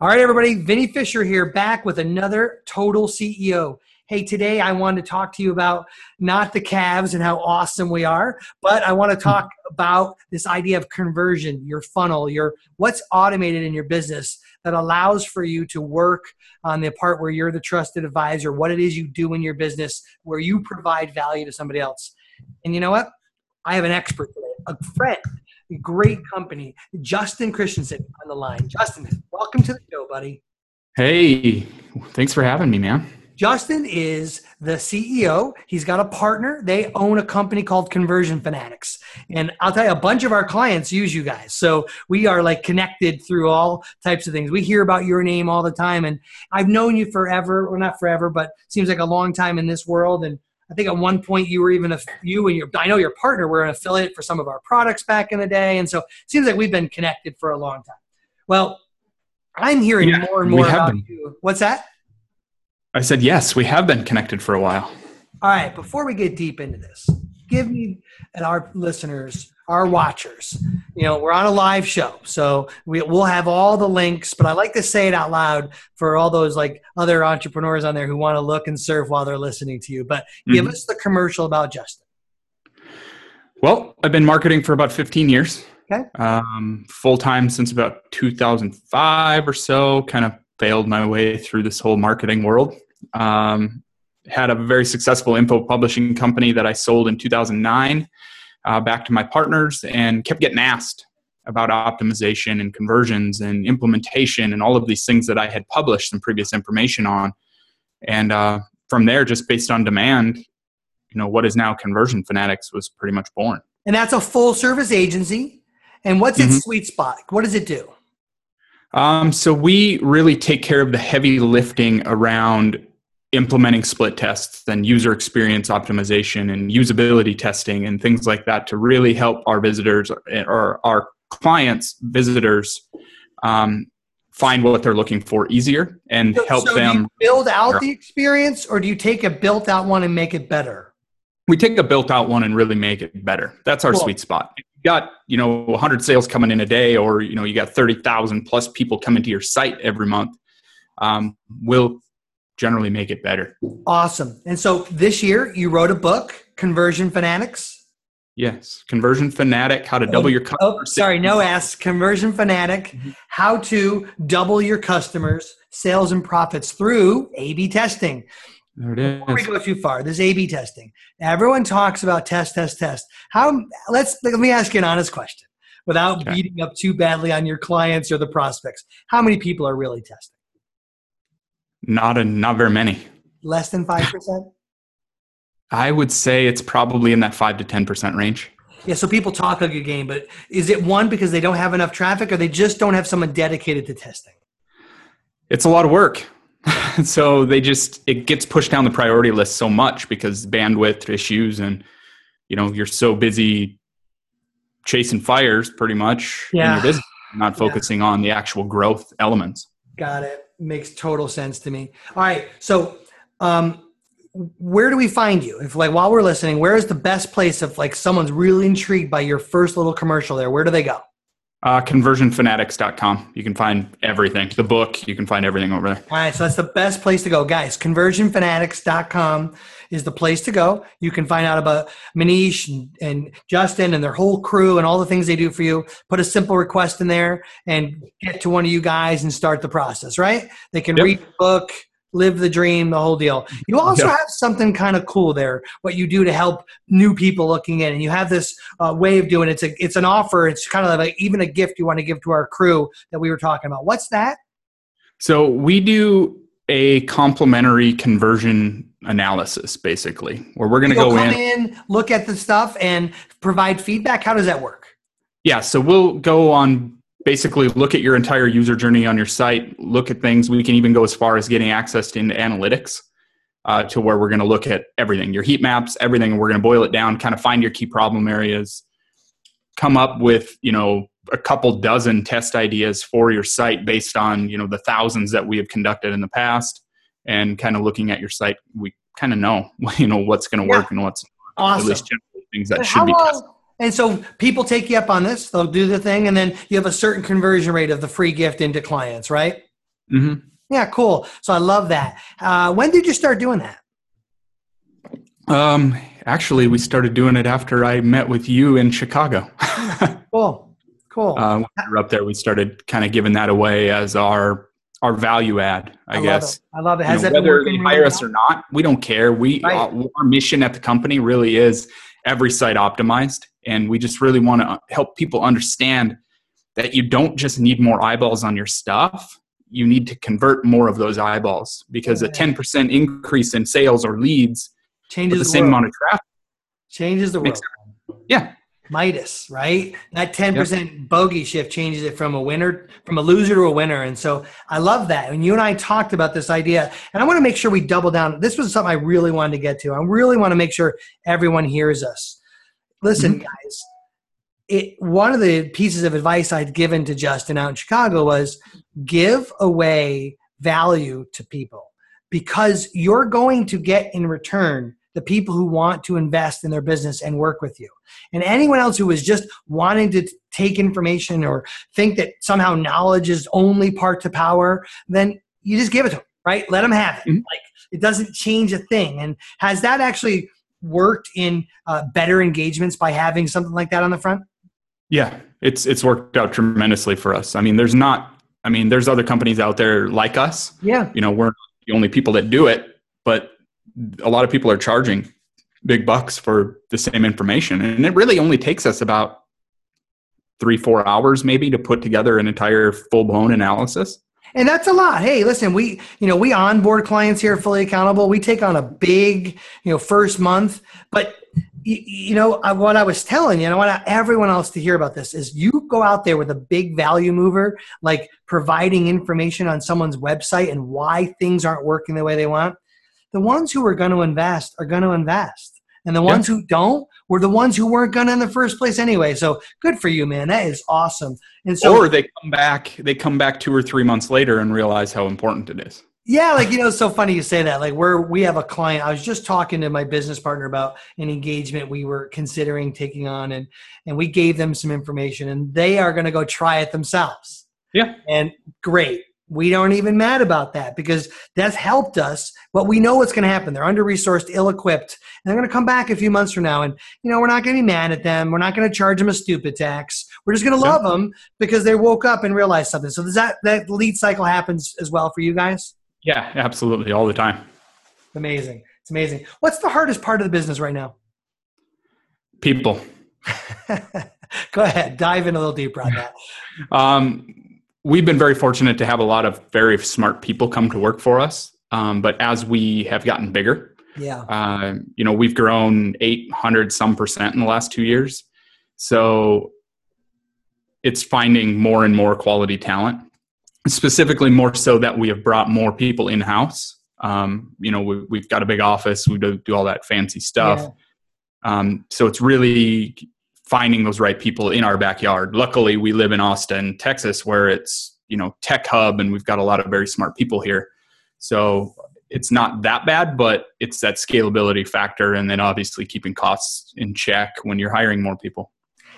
All right, everybody, Vinny Fisher here, back with another Total CEO. Hey, today I want to talk to you about not the Cavs and how awesome we are, but I want to talk about this idea of conversion, your funnel, your what's automated in your business that allows for you to work on the part where you're the trusted advisor, what it is you do in your business, where you provide value to somebody else. And you know what? I have an expert today, a friend great company. Justin Christensen on the line. Justin, welcome to the show, buddy. Hey, thanks for having me, man. Justin is the CEO. He's got a partner. They own a company called Conversion Fanatics. And I'll tell you, a bunch of our clients use you guys. So we are like connected through all types of things. We hear about your name all the time. And I've known you forever, or not forever, but seems like a long time in this world. And I think at one point you were even a you and your I know your partner were an affiliate for some of our products back in the day, and so it seems like we've been connected for a long time. Well, I'm hearing yeah, more and more about been. you. What's that? I said yes, we have been connected for a while. All right, before we get deep into this, give me and our listeners our watchers. You know, we're on a live show, so we, will have all the links, but I like to say it out loud for all those like other entrepreneurs on there who want to look and surf while they're listening to you. But mm-hmm. give us the commercial about Justin. Well, I've been marketing for about 15 years. Okay. Um, Full time since about 2005 or so, kind of failed my way through this whole marketing world. Um, had a very successful info publishing company that I sold in 2009 uh, back to my partners and kept getting asked about optimization and conversions and implementation and all of these things that I had published some previous information on. And uh, from there, just based on demand, you know, what is now Conversion Fanatics was pretty much born. And that's a full service agency. And what's its mm-hmm. sweet spot? What does it do? Um, so we really take care of the heavy lifting around implementing split tests and user experience optimization and usability testing and things like that to really help our visitors or our clients visitors um, find what they're looking for easier and so, help so them build out the experience or do you take a built out one and make it better? We take a built out one and really make it better. That's our cool. sweet spot. You got you know 100 sales coming in a day or you know you got 30000 plus people coming to your site every month um, we'll generally make it better. Awesome. And so this year you wrote a book, Conversion Fanatics. Yes, Conversion Fanatic, how to double oh, your customers. Oh, sorry, no S. Conversion Fanatic, mm-hmm. how to double your customers' sales and profits through A/B testing. There it is. Before we go too far, this A/B testing. Everyone talks about test, test, test. How? Let's let me ask you an honest question, without okay. beating up too badly on your clients or the prospects. How many people are really testing? Not a, not very many. Less than five percent. I would say it's probably in that five to ten percent range. Yeah, so people talk a good game, but is it one because they don't have enough traffic, or they just don't have someone dedicated to testing? It's a lot of work. so they just it gets pushed down the priority list so much because bandwidth issues and you know you're so busy chasing fires pretty much yeah. in your business, not focusing yeah. on the actual growth elements. Got it makes total sense to me. All right, so um, where do we find you? If like while we're listening, where is the best place if like someone's really intrigued by your first little commercial there? Where do they go? Uh, conversionfanatics.com. You can find everything. The book, you can find everything over there. All right, so that's the best place to go. Guys, conversionfanatics.com is the place to go. You can find out about Manish and, and, Justin and their whole crew and all the things they do for you. Put a simple request in there and get to one of you guys and start the process, right? They can yep. read the book, live the dream, the whole deal. You also yeah. have something kind of cool there. What you do to help new people looking in, and you have this uh, way of doing it. It's a it's an offer. It's kind of like even a gift you want to give to our crew that we were talking about. What's that? So we do a complimentary conversion analysis, basically, where we're going to go in, in, look at the stuff, and provide feedback. How does that work? Yeah, so we'll go on basically look at your entire user journey on your site, look at things. We can even go as far as getting access to into analytics uh, to where we're going to look at everything, your heat maps, everything. And we're going to boil it down, kind of find your key problem areas, come up with, you know, a couple dozen test ideas for your site based on, you know, the thousands that we have conducted in the past and kind of looking at your site. We kind of know, you know, what's going to work yeah. and what's awesome. at least things that should be tested. And so people take you up on this, they'll do the thing, and then you have a certain conversion rate of the free gift into clients, right? Mm-hmm. Yeah, cool. So I love that. Uh, when did you start doing that? Um, actually, we started doing it after I met with you in Chicago. cool, cool. Uh, when we were up there, we started kind of giving that away as our our value add. I, I guess. Love I love it. Has you know, whether they hire us or not, we don't care. We right. uh, our mission at the company really is every site optimized, and we just really want to uh, help people understand that you don't just need more eyeballs on your stuff. You need to convert more of those eyeballs because a 10% increase in sales or leads changes the, the same world. amount of traffic changes the world. Yeah Midas, right? That 10% yep. bogey shift changes it from a winner, from a loser to a winner. And so I love that. And you and I talked about this idea, and I want to make sure we double down. This was something I really wanted to get to. I really want to make sure everyone hears us. Listen, mm-hmm. guys, it, one of the pieces of advice I'd given to Justin out in Chicago was give away value to people because you're going to get in return the people who want to invest in their business and work with you. And anyone else who is just wanting to take information or think that somehow knowledge is only part to power, then you just give it to them, right? Let them have it. Mm-hmm. Like it doesn't change a thing. And has that actually worked in uh, better engagements by having something like that on the front? Yeah, it's it's worked out tremendously for us. I mean, there's not. I mean, there's other companies out there like us. Yeah. You know, we're the only people that do it, but a lot of people are charging big bucks for the same information. And it really only takes us about three four hours maybe to put together an entire full-blown analysis. And that's a lot. Hey listen we you know we onboard clients here fully accountable. We take on a big you know first month. But you, you know what i was telling you and i want everyone else to hear about this is you go out there with a big value mover like providing information on someone's website and why things aren't working the way they want the ones who are going to invest are going to invest. And the ones who don't were the ones who weren't going to in the first place anyway. So good for you, man. That is awesome. And so, or they come back, they come back two or three months later and realize how important it is. Yeah, like you know, it's so funny you say that. Like we're we have a client. I was just talking to my business partner about an engagement we were considering taking on, and and we gave them some information, and they are going to go try it themselves. Yeah, and great we aren't even mad about that because that's helped us but we know what's going to happen. They're under resourced ill equipped and they're going to come back a few months from now and you know we're not going to be mad at them. We're not going to charge them a stupid tax. We're just going to love them because they woke up and realized something. So does that that lead cycle happens as well for you guys? Yeah absolutely all the time. Amazing it's amazing. What's the hardest part of the business right now? People. Go ahead dive in a little deeper on that. Um we've been very fortunate to have a lot of very smart people come to work for us. Um, but as we have gotten bigger, yeah, uh, you know, we've grown 800 some percent in the last two years. So it's finding more and more quality talent, specifically more so that we have brought more people in house. Um, you know, we, have got a big office, we do, do all that fancy stuff. Yeah. Um, so it's really finding those right people in our backyard. Luckily, we live in Austin, Texas, where it's you know tech hub, and we've got a lot of very smart people here. So it's not that bad, but it's that scalability factor, and then obviously keeping costs in check when you're hiring more people.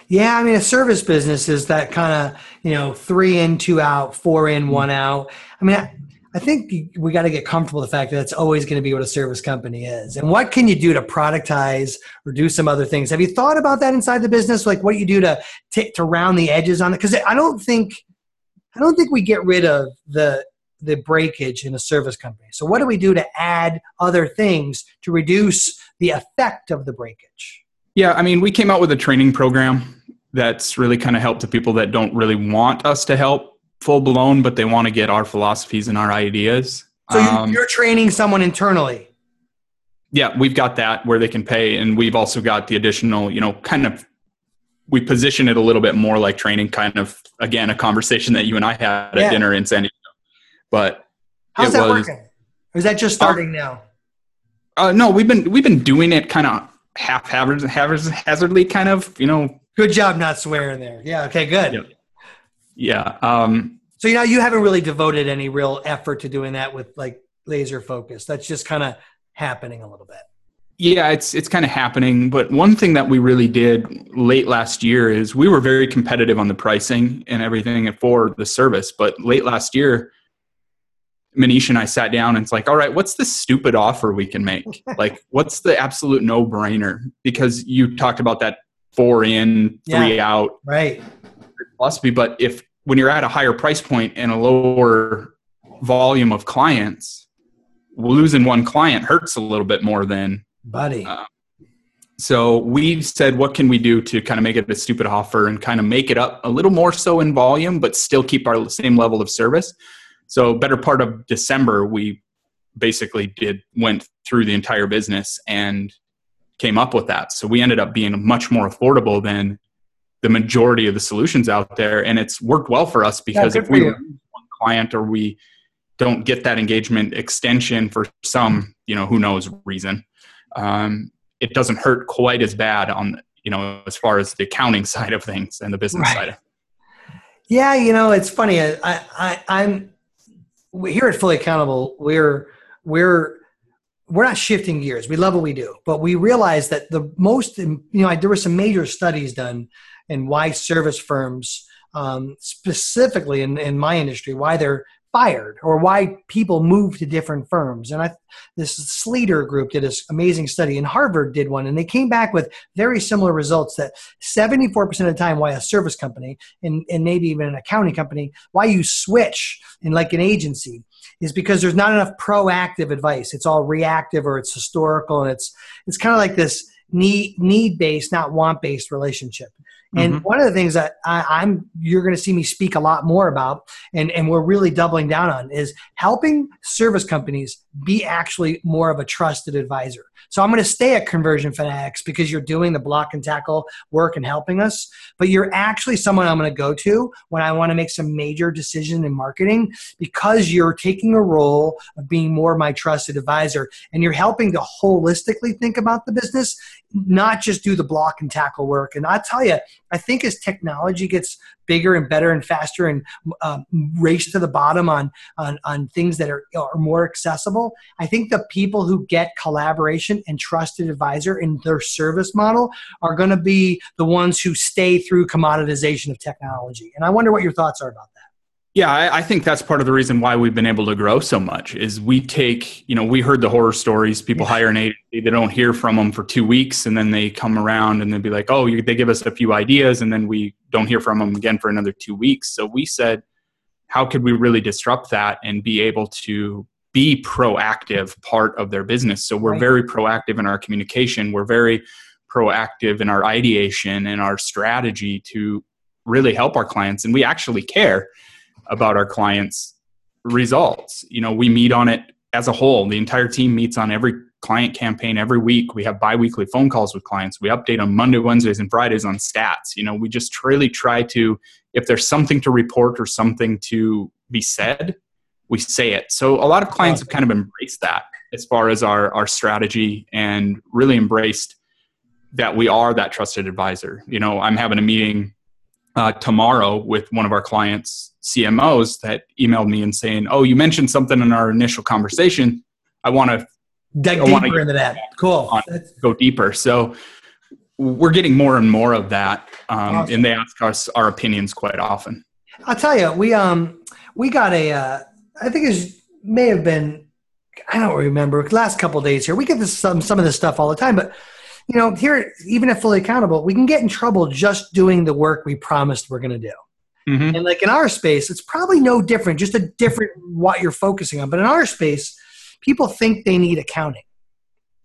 Yeah, I mean, a service business is that kind of you know three in, two out, four in, one out. I mean, I think we got to get comfortable with the fact that it's always going to be what a service company is. And what can you do to productize or do some other things? Have you thought about that inside the business? Like what you do to t- to round the edges on it? Because I don't think I don't think we get rid of the the breakage in a service company. So what do we do to add other things to reduce the effect of the breakage? Yeah, I mean, we came out with a training program that's really kind of helped the people that don't really want us to help full blown, but they want to get our philosophies and our ideas. So um, you're training someone internally. Yeah, we've got that where they can pay, and we've also got the additional, you know, kind of. We position it a little bit more like training, kind of again a conversation that you and I had yeah. at dinner in San Diego. But how's that was, working? Or is that just starting uh, now? Uh, no, we've been we've been doing it kind of half hazardly, kind of, you know. Good job not swearing there. Yeah. Okay. Good. Yeah. Yeah. Um, so you know you haven't really devoted any real effort to doing that with like laser focus. That's just kind of happening a little bit. Yeah, it's it's kind of happening. But one thing that we really did late last year is we were very competitive on the pricing and everything for the service. But late last year, Manish and I sat down and it's like, all right, what's the stupid offer we can make? like, what's the absolute no brainer? Because you talked about that four in, three yeah, out right philosophy. But if when you're at a higher price point and a lower volume of clients, losing one client hurts a little bit more than buddy. Uh, so we said, what can we do to kind of make it a stupid offer and kind of make it up a little more so in volume, but still keep our same level of service? So better part of December, we basically did went through the entire business and came up with that. So we ended up being much more affordable than the majority of the solutions out there, and it's worked well for us because yeah, if we one client or we don't get that engagement extension for some you know who knows reason um, it doesn't hurt quite as bad on you know as far as the accounting side of things and the business right. side of yeah you know it's funny. I, I i'm here at fully accountable we're we're we're not shifting gears. We love what we do but we realize that the most you know there were some major studies done and why service firms um, specifically in, in my industry why they're fired or why people move to different firms. And I, this Sleeter group did this amazing study, and Harvard did one, and they came back with very similar results that 74% of the time, why a service company and, and maybe even an accounting company, why you switch in like an agency is because there's not enough proactive advice. It's all reactive or it's historical, and it's it's kind of like this need need based, not want based relationship. And mm-hmm. one of the things that I, am you're going to see me speak a lot more about, and, and we're really doubling down on, is helping service companies be actually more of a trusted advisor. So I'm going to stay at Conversion Fanatics because you're doing the block and tackle work and helping us, but you're actually someone I'm going to go to when I want to make some major decision in marketing because you're taking a role of being more my trusted advisor and you're helping to holistically think about the business, not just do the block and tackle work. And I tell you, I think as technology gets bigger and better and faster and um, race to the bottom on, on, on things that are, are more accessible, I think the people who get collaboration and trusted advisor in their service model are going to be the ones who stay through commoditization of technology. And I wonder what your thoughts are about that. Yeah, I, I, think that's part of the reason why we've been able to grow so much is we take, you know, we heard the horror stories. People hire an agency, they don't hear from them for two weeks, and then they come around and they'd be like, oh, you, they give us a few ideas, and then we don't hear from them again for another two weeks. So we said, how could we really disrupt that and be able to be proactive part of their business? So we're right. very proactive in our communication. We're very proactive in our ideation and our strategy to really help our clients, and we actually care about our clients' results. You know, we meet on it as a whole. The entire team meets on every client campaign every week. We have biweekly phone calls with clients. We update on Monday, Wednesdays, and Fridays on stats. You know, we just really try to, if there's something to report or something to be said, we say it. So a lot of clients have kind of embraced that as far as our, our strategy and really embraced that we are that trusted advisor. You know, I'm having a meeting uh, tomorrow with one of our clients CMOs that emailed me and saying, "Oh, you mentioned something in our initial conversation. I want to dig deeper into that. Cool. go deeper." So we're getting more and more of that, um, awesome. and they ask us our opinions quite often. I'll tell you, we um we got a uh, I think it may have been I don't remember last couple days here. We get this some some of this stuff all the time, but you know, here even at fully accountable, we can get in trouble just doing the work we promised we're going to do. Mm-hmm. And like in our space, it's probably no different, just a different what you're focusing on. But in our space, people think they need accounting.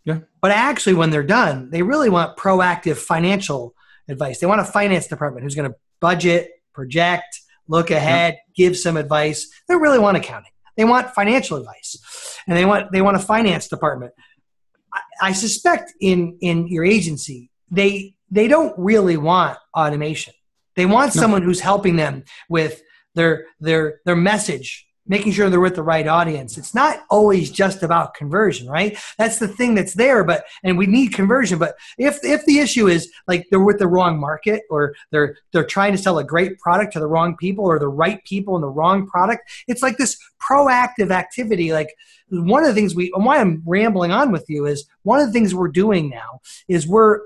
Yeah. But actually, when they're done, they really want proactive financial advice. They want a finance department who's going to budget, project, look ahead, yeah. give some advice. They don't really want accounting. They want financial advice, and they want they want a finance department. I, I suspect in in your agency, they they don't really want automation. They want no. someone who's helping them with their their their message, making sure they're with the right audience. It's not always just about conversion, right? That's the thing that's there, but and we need conversion. But if if the issue is like they're with the wrong market or they're they're trying to sell a great product to the wrong people or the right people in the wrong product, it's like this proactive activity. Like one of the things we and why I'm rambling on with you is one of the things we're doing now is we're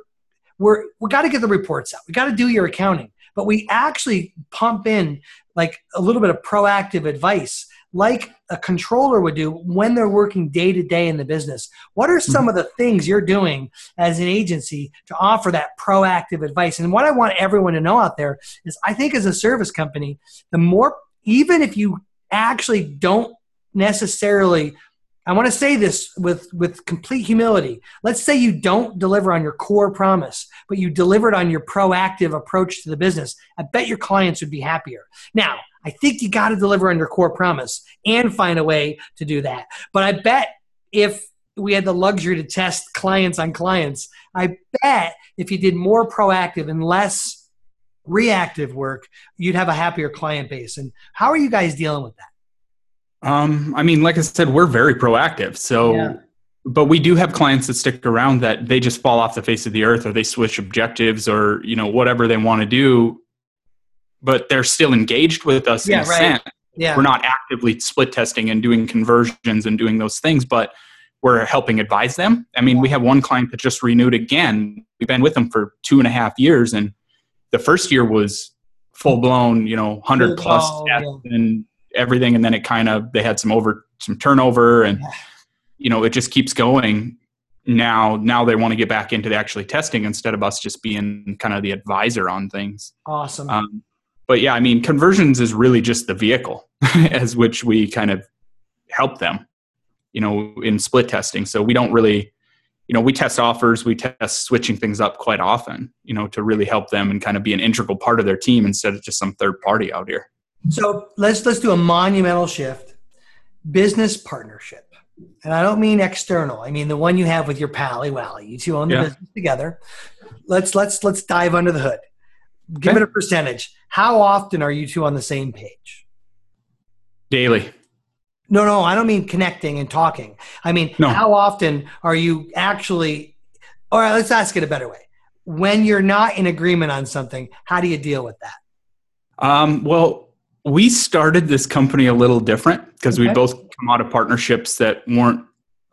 we're we got to get the reports out. We got to do your accounting but we actually pump in like a little bit of proactive advice like a controller would do when they're working day to day in the business. What are some mm-hmm. of the things you're doing as an agency to offer that proactive advice? And what I want everyone to know out there is I think as a service company, the more, even if you actually don't necessarily I want to say this with, with complete humility. Let's say you don't deliver on your core promise, but you delivered on your proactive approach to the business. I bet your clients would be happier. Now, I think you got to deliver on your core promise and find a way to do that. But I bet if we had the luxury to test clients on clients, I bet if you did more proactive and less reactive work, you'd have a happier client base. And how are you guys dealing with that? Um, I mean, like I said, we're very proactive. So, yeah. but we do have clients that stick around that they just fall off the face of the earth, or they switch objectives, or you know whatever they want to do. But they're still engaged with us yeah, in a right. sense. Yeah. We're not actively split testing and doing conversions and doing those things, but we're helping advise them. I mean, yeah. we have one client that just renewed again. We've been with them for two and a half years, and the first year was full blown, you know, hundred plus yeah. and everything and then it kind of they had some over some turnover and you know it just keeps going. Now now they want to get back into the actually testing instead of us just being kind of the advisor on things. Awesome. Um, but yeah i mean conversions is really just the vehicle as which we kind of help them you know in split testing. So we don't really you know we test offers we test switching things up quite often you know to really help them and kind of be an integral part of their team instead of just some third party out here so let's let's do a monumental shift. Business partnership. And I don't mean external. I mean the one you have with your pally Wally. You two own the yeah. business together. Let's let's let's dive under the hood. Give okay. it a percentage. How often are you two on the same page? Daily. No, no, I don't mean connecting and talking. I mean, no. how often are you actually, all right, let's ask it a better way. When you're not in agreement on something, how do you deal with that? Um, well, we started this company a little different because okay. we both come out of partnerships that weren't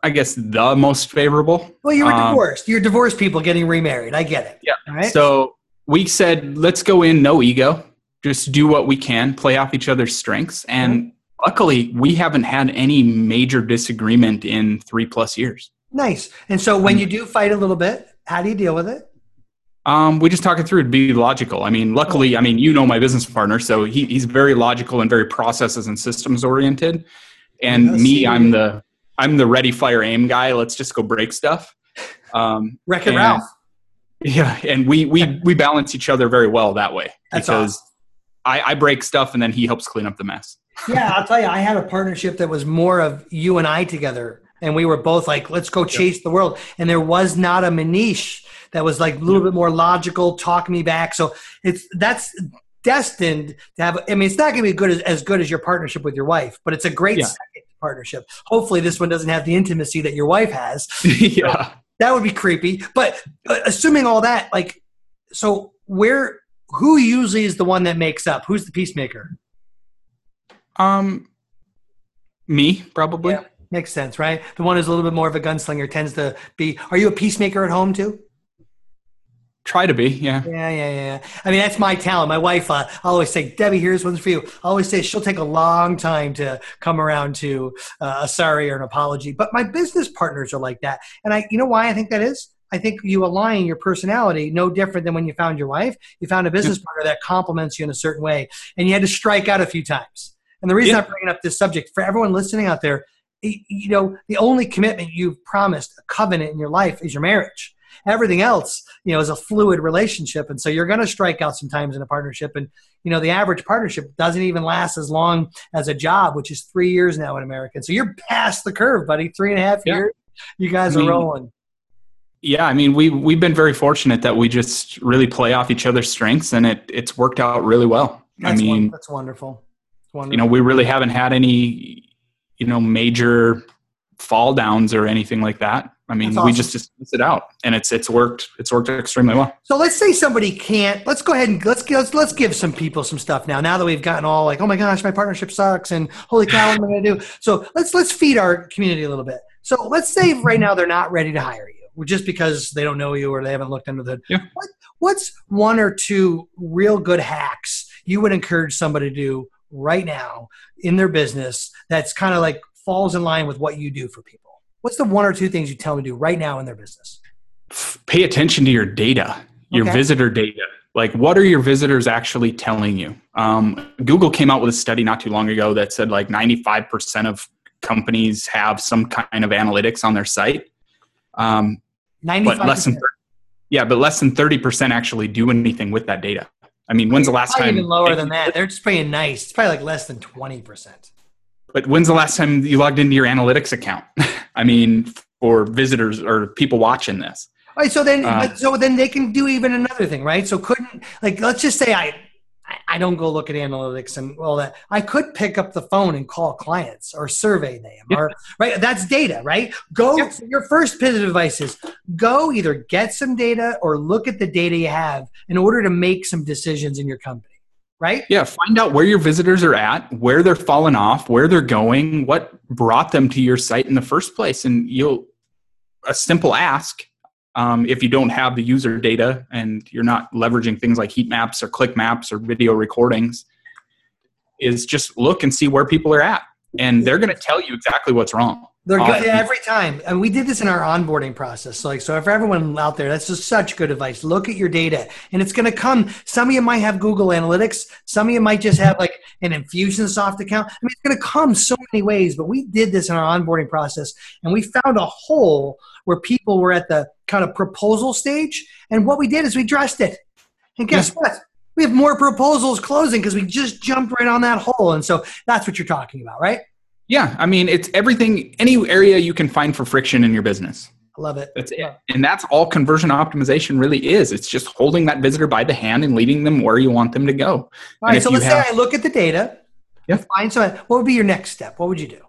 I guess the most favorable. Well, you were um, divorced. You're divorced people getting remarried. I get it. Yeah. Right? So we said, let's go in no ego, just do what we can, play off each other's strengths. And mm-hmm. luckily, we haven't had any major disagreement in three plus years. Nice. And so when you do fight a little bit, how do you deal with it? Um, we just talk it through to be logical. I mean, luckily, I mean, you know my business partner, so he, he's very logical and very processes and systems oriented. And me, I'm the I'm the ready, fire, aim guy. Let's just go break stuff. Um, Wreck it Ralph. Yeah, and we we we balance each other very well that way That's because awesome. I, I break stuff and then he helps clean up the mess. yeah, I'll tell you, I had a partnership that was more of you and I together, and we were both like, let's go chase the world. And there was not a Manish that was like a little bit more logical, talk me back. So it's that's destined to have. I mean, it's not going to be good as, as good as your partnership with your wife, but it's a great yeah. partnership. Hopefully, this one doesn't have the intimacy that your wife has. yeah, so that would be creepy. But uh, assuming all that, like, so where who usually is the one that makes up? Who's the peacemaker? Um, me probably. Yeah, makes sense, right? The one who's a little bit more of a gunslinger tends to be. Are you a peacemaker at home too? Try to be, yeah. Yeah, yeah, yeah. I mean, that's my talent. My wife, uh, I always say, Debbie, here's one's for you. I always say she'll take a long time to come around to uh, a sorry or an apology. But my business partners are like that. And I, you know why I think that is? I think you align your personality no different than when you found your wife. You found a business partner that complements you in a certain way, and you had to strike out a few times. And the reason yeah. I'm bringing up this subject for everyone listening out there, you know, the only commitment you've promised, a covenant in your life, is your marriage everything else you know is a fluid relationship. And so you're going to strike out sometimes in a partnership and you know the average partnership doesn't even last as long as a job which is three years now in america. So you're past the curve buddy. Three and a half yeah. years you guys I mean, are rolling. yeah i mean we we've been very fortunate that we just really play off each other's strengths and it it's worked out really well. That's i mean that's wonderful. wonderful you know we really haven't had any you know major fall downs or anything like that I mean, awesome. we just just it out, and it's it's worked. It's worked extremely well. So let's say somebody can't. Let's go ahead and let's let's let's give some people some stuff now. Now that we've gotten all like, oh my gosh, my partnership sucks, and holy cow, what am I going to do? So let's let's feed our community a little bit. So let's say right now they're not ready to hire you, just because they don't know you or they haven't looked under the hood. Yeah. What, what's one or two real good hacks you would encourage somebody to do right now in their business that's kind of like falls in line with what you do for people? What's the one or two things you tell them to do right now in their business? Pay attention to your data, your okay. visitor data. Like, what are your visitors actually telling you? Um, Google came out with a study not too long ago that said like 95% of companies have some kind of analytics on their site. Um, 95%. But less than 30, yeah, but less than 30% actually do anything with that data. I mean, when's the last probably time? Even lower than that. They're just paying nice. It's probably like less than 20%. But when's the last time you logged into your analytics account? I mean, for visitors or people watching this. All right, so then, uh, so then they can do even another thing, right? So couldn't like let's just say I I don't go look at analytics and all that. I could pick up the phone and call clients or survey them yeah. or right. That's data, right? Go. Yeah. Your first piece of advice is go either get some data or look at the data you have in order to make some decisions in your company. Right? Yeah. Find out where your visitors are at, where they're falling off, where they're going, what brought them to your site in the first place, and you'll a simple ask um, if you don't have the user data and you're not leveraging things like heat maps or click maps or video recordings is just look and see where people are at and they're going to tell you exactly what's wrong they're good uh, every time and we did this in our onboarding process so like so for everyone out there that's just such good advice look at your data and it's going to come some of you might have google analytics some of you might just have like an infusionsoft account i mean it's going to come so many ways but we did this in our onboarding process and we found a hole where people were at the kind of proposal stage. And what we did is we dressed it. And guess yeah. what? We have more proposals closing because we just jumped right on that hole. And so that's what you're talking about, right? Yeah. I mean, it's everything, any area you can find for friction in your business. I love it. That's it. And that's all conversion optimization really is. It's just holding that visitor by the hand and leading them where you want them to go. All right. So let's have, say I look at the data. Yeah. Fine. So what would be your next step? What would you do?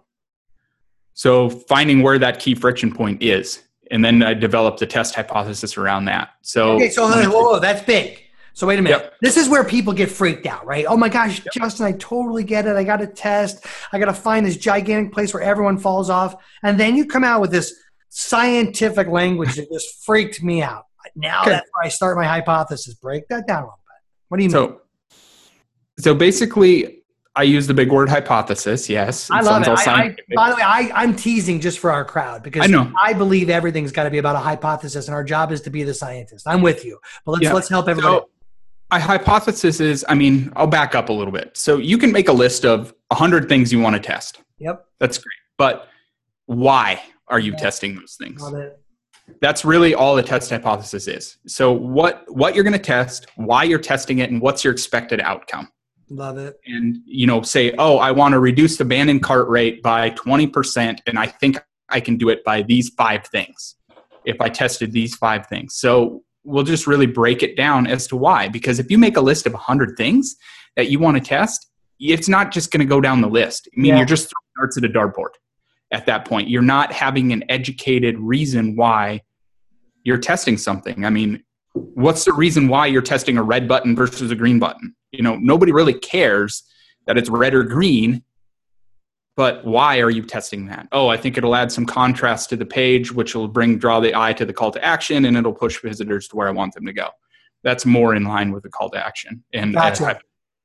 So finding where that key friction point is and then I developed a test hypothesis around that. So okay, so whoa, whoa, that's big. So wait a minute. Yep. This is where people get freaked out, right? Oh my gosh, yep. Justin, I totally get it. I got to test. I got to find this gigantic place where everyone falls off, and then you come out with this scientific language that just freaked me out. Now okay. that's where I start my hypothesis. Break that down a little bit. What do you so, mean? So basically, I use the big word hypothesis. Yes, I love it. I, I, by the way, I, I'm teasing just for our crowd because I know I believe everything's got to be about a hypothesis, and our job is to be the scientist. I'm with you, but let's yeah. let's help everybody. So, a hypothesis is, I mean, I'll back up a little bit. So you can make a list of 100 things you want to test. Yep, that's great. But why are you testing those things? Love it. That's really all the test hypothesis is. So what what you're going to test, why you're testing it, and what's your expected outcome. Love it. And you know, say, oh, I want to reduce the abandoned cart rate by 20%, and I think I can do it by these five things. If I tested these five things. So we'll just really break it down as to why. Because if you make a list of 100 things that you want to test, it's not just going to go down the list. I mean, yeah. you're just throwing darts at a dartboard at that point. You're not having an educated reason why you're testing something. I mean, what's the reason why you're testing a red button versus a green button? You know, nobody really cares that it's red or green, but why are you testing that? Oh, I think it'll add some contrast to the page, which will bring draw the eye to the call to action, and it'll push visitors to where I want them to go. That's more in line with the call to action and gotcha.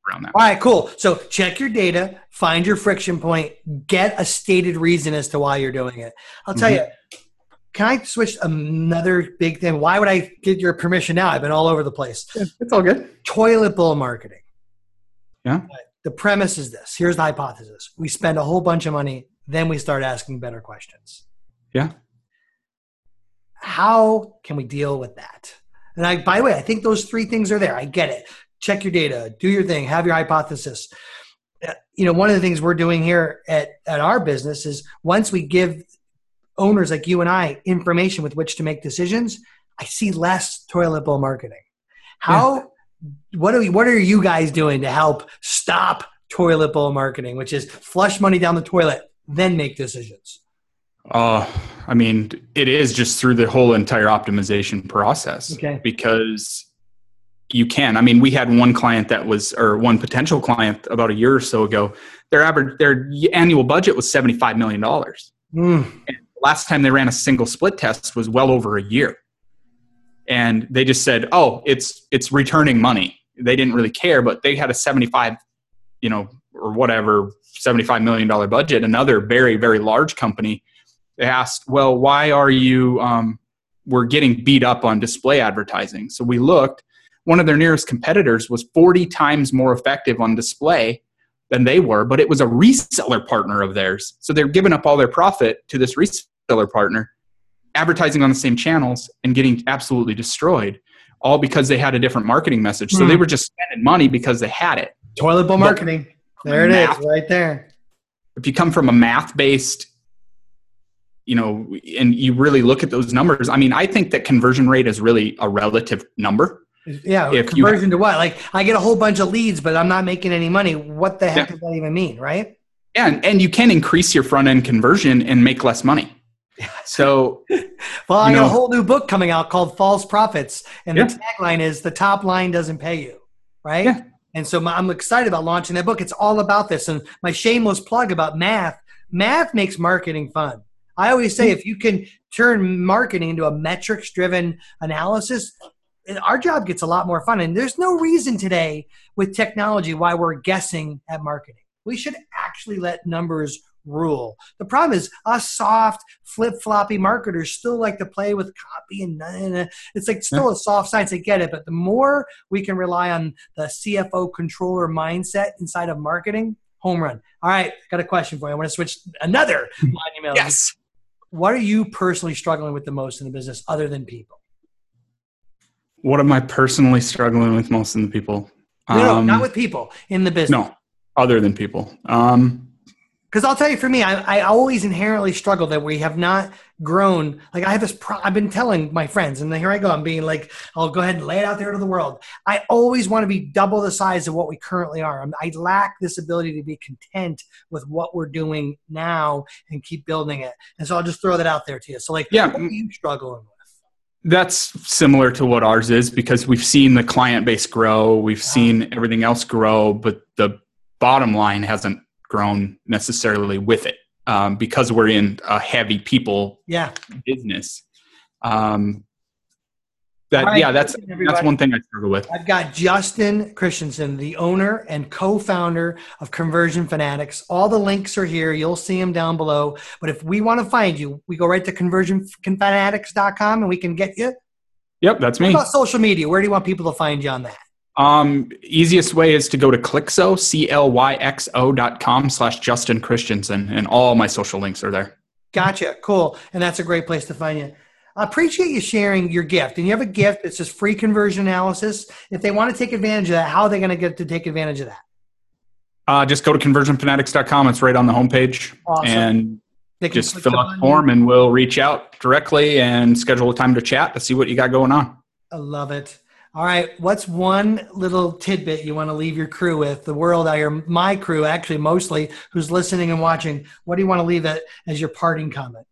around that. All right, cool. So check your data, find your friction point, get a stated reason as to why you're doing it. I'll tell mm-hmm. you can I switch another big thing? Why would I get your permission now? I've been all over the place. Yeah, it's all good. Toilet bowl marketing. Yeah. The premise is this. Here's the hypothesis. We spend a whole bunch of money, then we start asking better questions. Yeah. How can we deal with that? And I, by the way, I think those three things are there. I get it. Check your data, do your thing, have your hypothesis. Uh, you know, one of the things we're doing here at, at our business is once we give owners like you and I information with which to make decisions, I see less toilet bowl marketing. How yeah. What are we, what are you guys doing to help stop toilet bowl marketing, which is flush money down the toilet, then make decisions? Uh, I mean, it is just through the whole entire optimization process. Okay. Because you can. I mean, we had one client that was, or one potential client about a year or so ago. Their average, their annual budget was seventy-five million dollars. Mm last time they ran a single split test was well over a year and they just said oh it's it's returning money they didn't really care but they had a 75 you know or whatever $75 million budget, another very, very large company they asked, well, why are you, um, we're getting beat up on display advertising. So we looked, one of their nearest competitors was 40 times more effective on display than they were, but it was a reseller partner of theirs. So they're giving up all their profit to this reseller partner, advertising on the same channels and getting absolutely destroyed, all because they had a different marketing message. So they hmm. were just spending money because they had it. Toilet bowl marketing. There it math, is, right there. If you come from a math based, you know, and you really look at those numbers, I mean, I think that conversion rate is really a relative number. Yeah, if conversion you, to what? Like I get a whole bunch of leads, but I'm not making any money. What the heck yeah. does that even mean, right? Yeah, and, and you can increase your front end conversion and make less money. So, well, I got a whole new book coming out called False Profits, and yeah. the tagline is "The top line doesn't pay you," right? Yeah. And so I'm excited about launching that book. It's all about this. And my shameless plug about math math makes marketing fun. I always say mm. if you can turn marketing into a metrics driven analysis, our job gets a lot more fun. And there's no reason today with technology why we're guessing at marketing. We should actually let numbers rule. The problem is us soft, flip floppy marketers still like to play with copy and it's like still a soft science. I get it, but the more we can rely on the CFO controller mindset inside of marketing, home run. All right, got a question for you. I want to switch another email. Yes. What are you personally struggling with the most in the business other than people? What am I personally struggling with most in the people? No, no, not um, with people in the business. No, other than people. Um, because I'll tell you, for me, I, I always inherently struggle that we have not grown. Like I have this, pro- I've been telling my friends, and here I go. I'm being like, I'll go ahead and lay it out there to the world. I always want to be double the size of what we currently are. I'm, I lack this ability to be content with what we're doing now and keep building it. And so I'll just throw that out there to you. So, like, yeah, what are you struggling with? That's similar to what ours is because we've seen the client base grow, we've uh-huh. seen everything else grow, but the bottom line hasn't grown necessarily with it um, because we're in a heavy people yeah. business. Um, that right, yeah, that's that's one thing I struggle with. I've got Justin Christensen, the owner and co-founder of Conversion Fanatics. All the links are here. You'll see them down below. But if we want to find you, we go right to conversionfanatics.com and we can get you. Yep, that's me. What about social media? Where do you want people to find you on that? Um, easiest way is to go to Clyxo, C-L-Y-X-O dot com slash Justin Christensen, and all my social links are there. Gotcha. Cool. And that's a great place to find you. I appreciate you sharing your gift. And you have a gift that's just free conversion analysis. If they want to take advantage of that, how are they going to get to take advantage of that? Uh, just go to conversionfanatics.com. It's right on the homepage. Awesome. And just fill out the form and we'll reach out directly and schedule a time to chat to see what you got going on. I love it. All right. What's one little tidbit you want to leave your crew with? The world out here, my crew, actually, mostly, who's listening and watching. What do you want to leave it as your parting comment?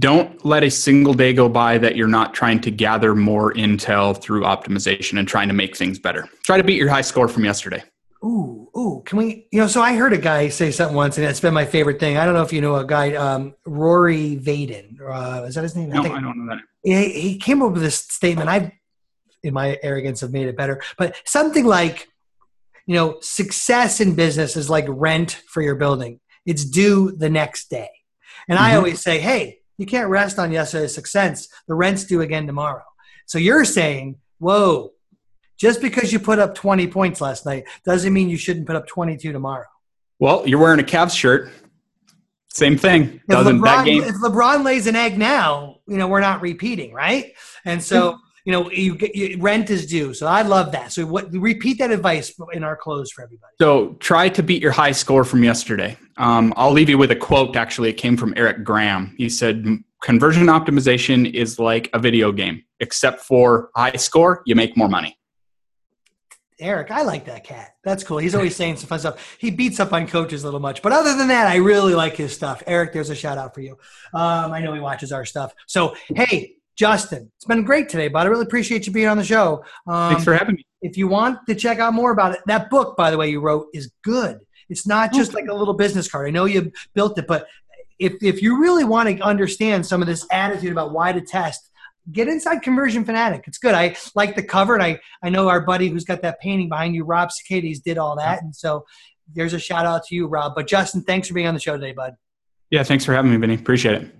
Don't let a single day go by that you're not trying to gather more intel through optimization and trying to make things better. Try to beat your high score from yesterday. Ooh, ooh, can we? You know, so I heard a guy say something once, and it's been my favorite thing. I don't know if you know a guy, um, Rory Vaden. Uh, is that his name? No, I, think, I don't know that. He, he came up with this statement. I've in my arrogance have made it better. But something like, you know, success in business is like rent for your building. It's due the next day. And mm-hmm. I always say, hey, you can't rest on yesterday's success. The rent's due again tomorrow. So you're saying, whoa, just because you put up 20 points last night doesn't mean you shouldn't put up 22 tomorrow. Well, you're wearing a Cavs shirt. Same thing. If Doesn't LeBron, that game? If LeBron lays an egg now, you know we're not repeating, right? And so you know, you get you, rent is due. So I love that. So what repeat that advice in our close for everybody. So try to beat your high score from yesterday. Um, I'll leave you with a quote. Actually, it came from Eric Graham. He said, "Conversion optimization is like a video game, except for high score, you make more money." Eric, I like that cat. That's cool. He's always saying some fun stuff. He beats up on coaches a little much, but other than that, I really like his stuff. Eric, there's a shout out for you. Um, I know he watches our stuff. So, hey, Justin, it's been great today, bud. I really appreciate you being on the show. Um, Thanks for having me. If you want to check out more about it, that book, by the way, you wrote is good. It's not just like a little business card. I know you built it, but if, if you really want to understand some of this attitude about why to test, get inside Conversion Fanatic. It's good. I like the cover, and I, I know our buddy who's got that painting behind you, Rob Cicadas, did all that. And so there's a shout out to you, Rob. But Justin, thanks for being on the show today, bud. Yeah, thanks for having me, Vinny. Appreciate it.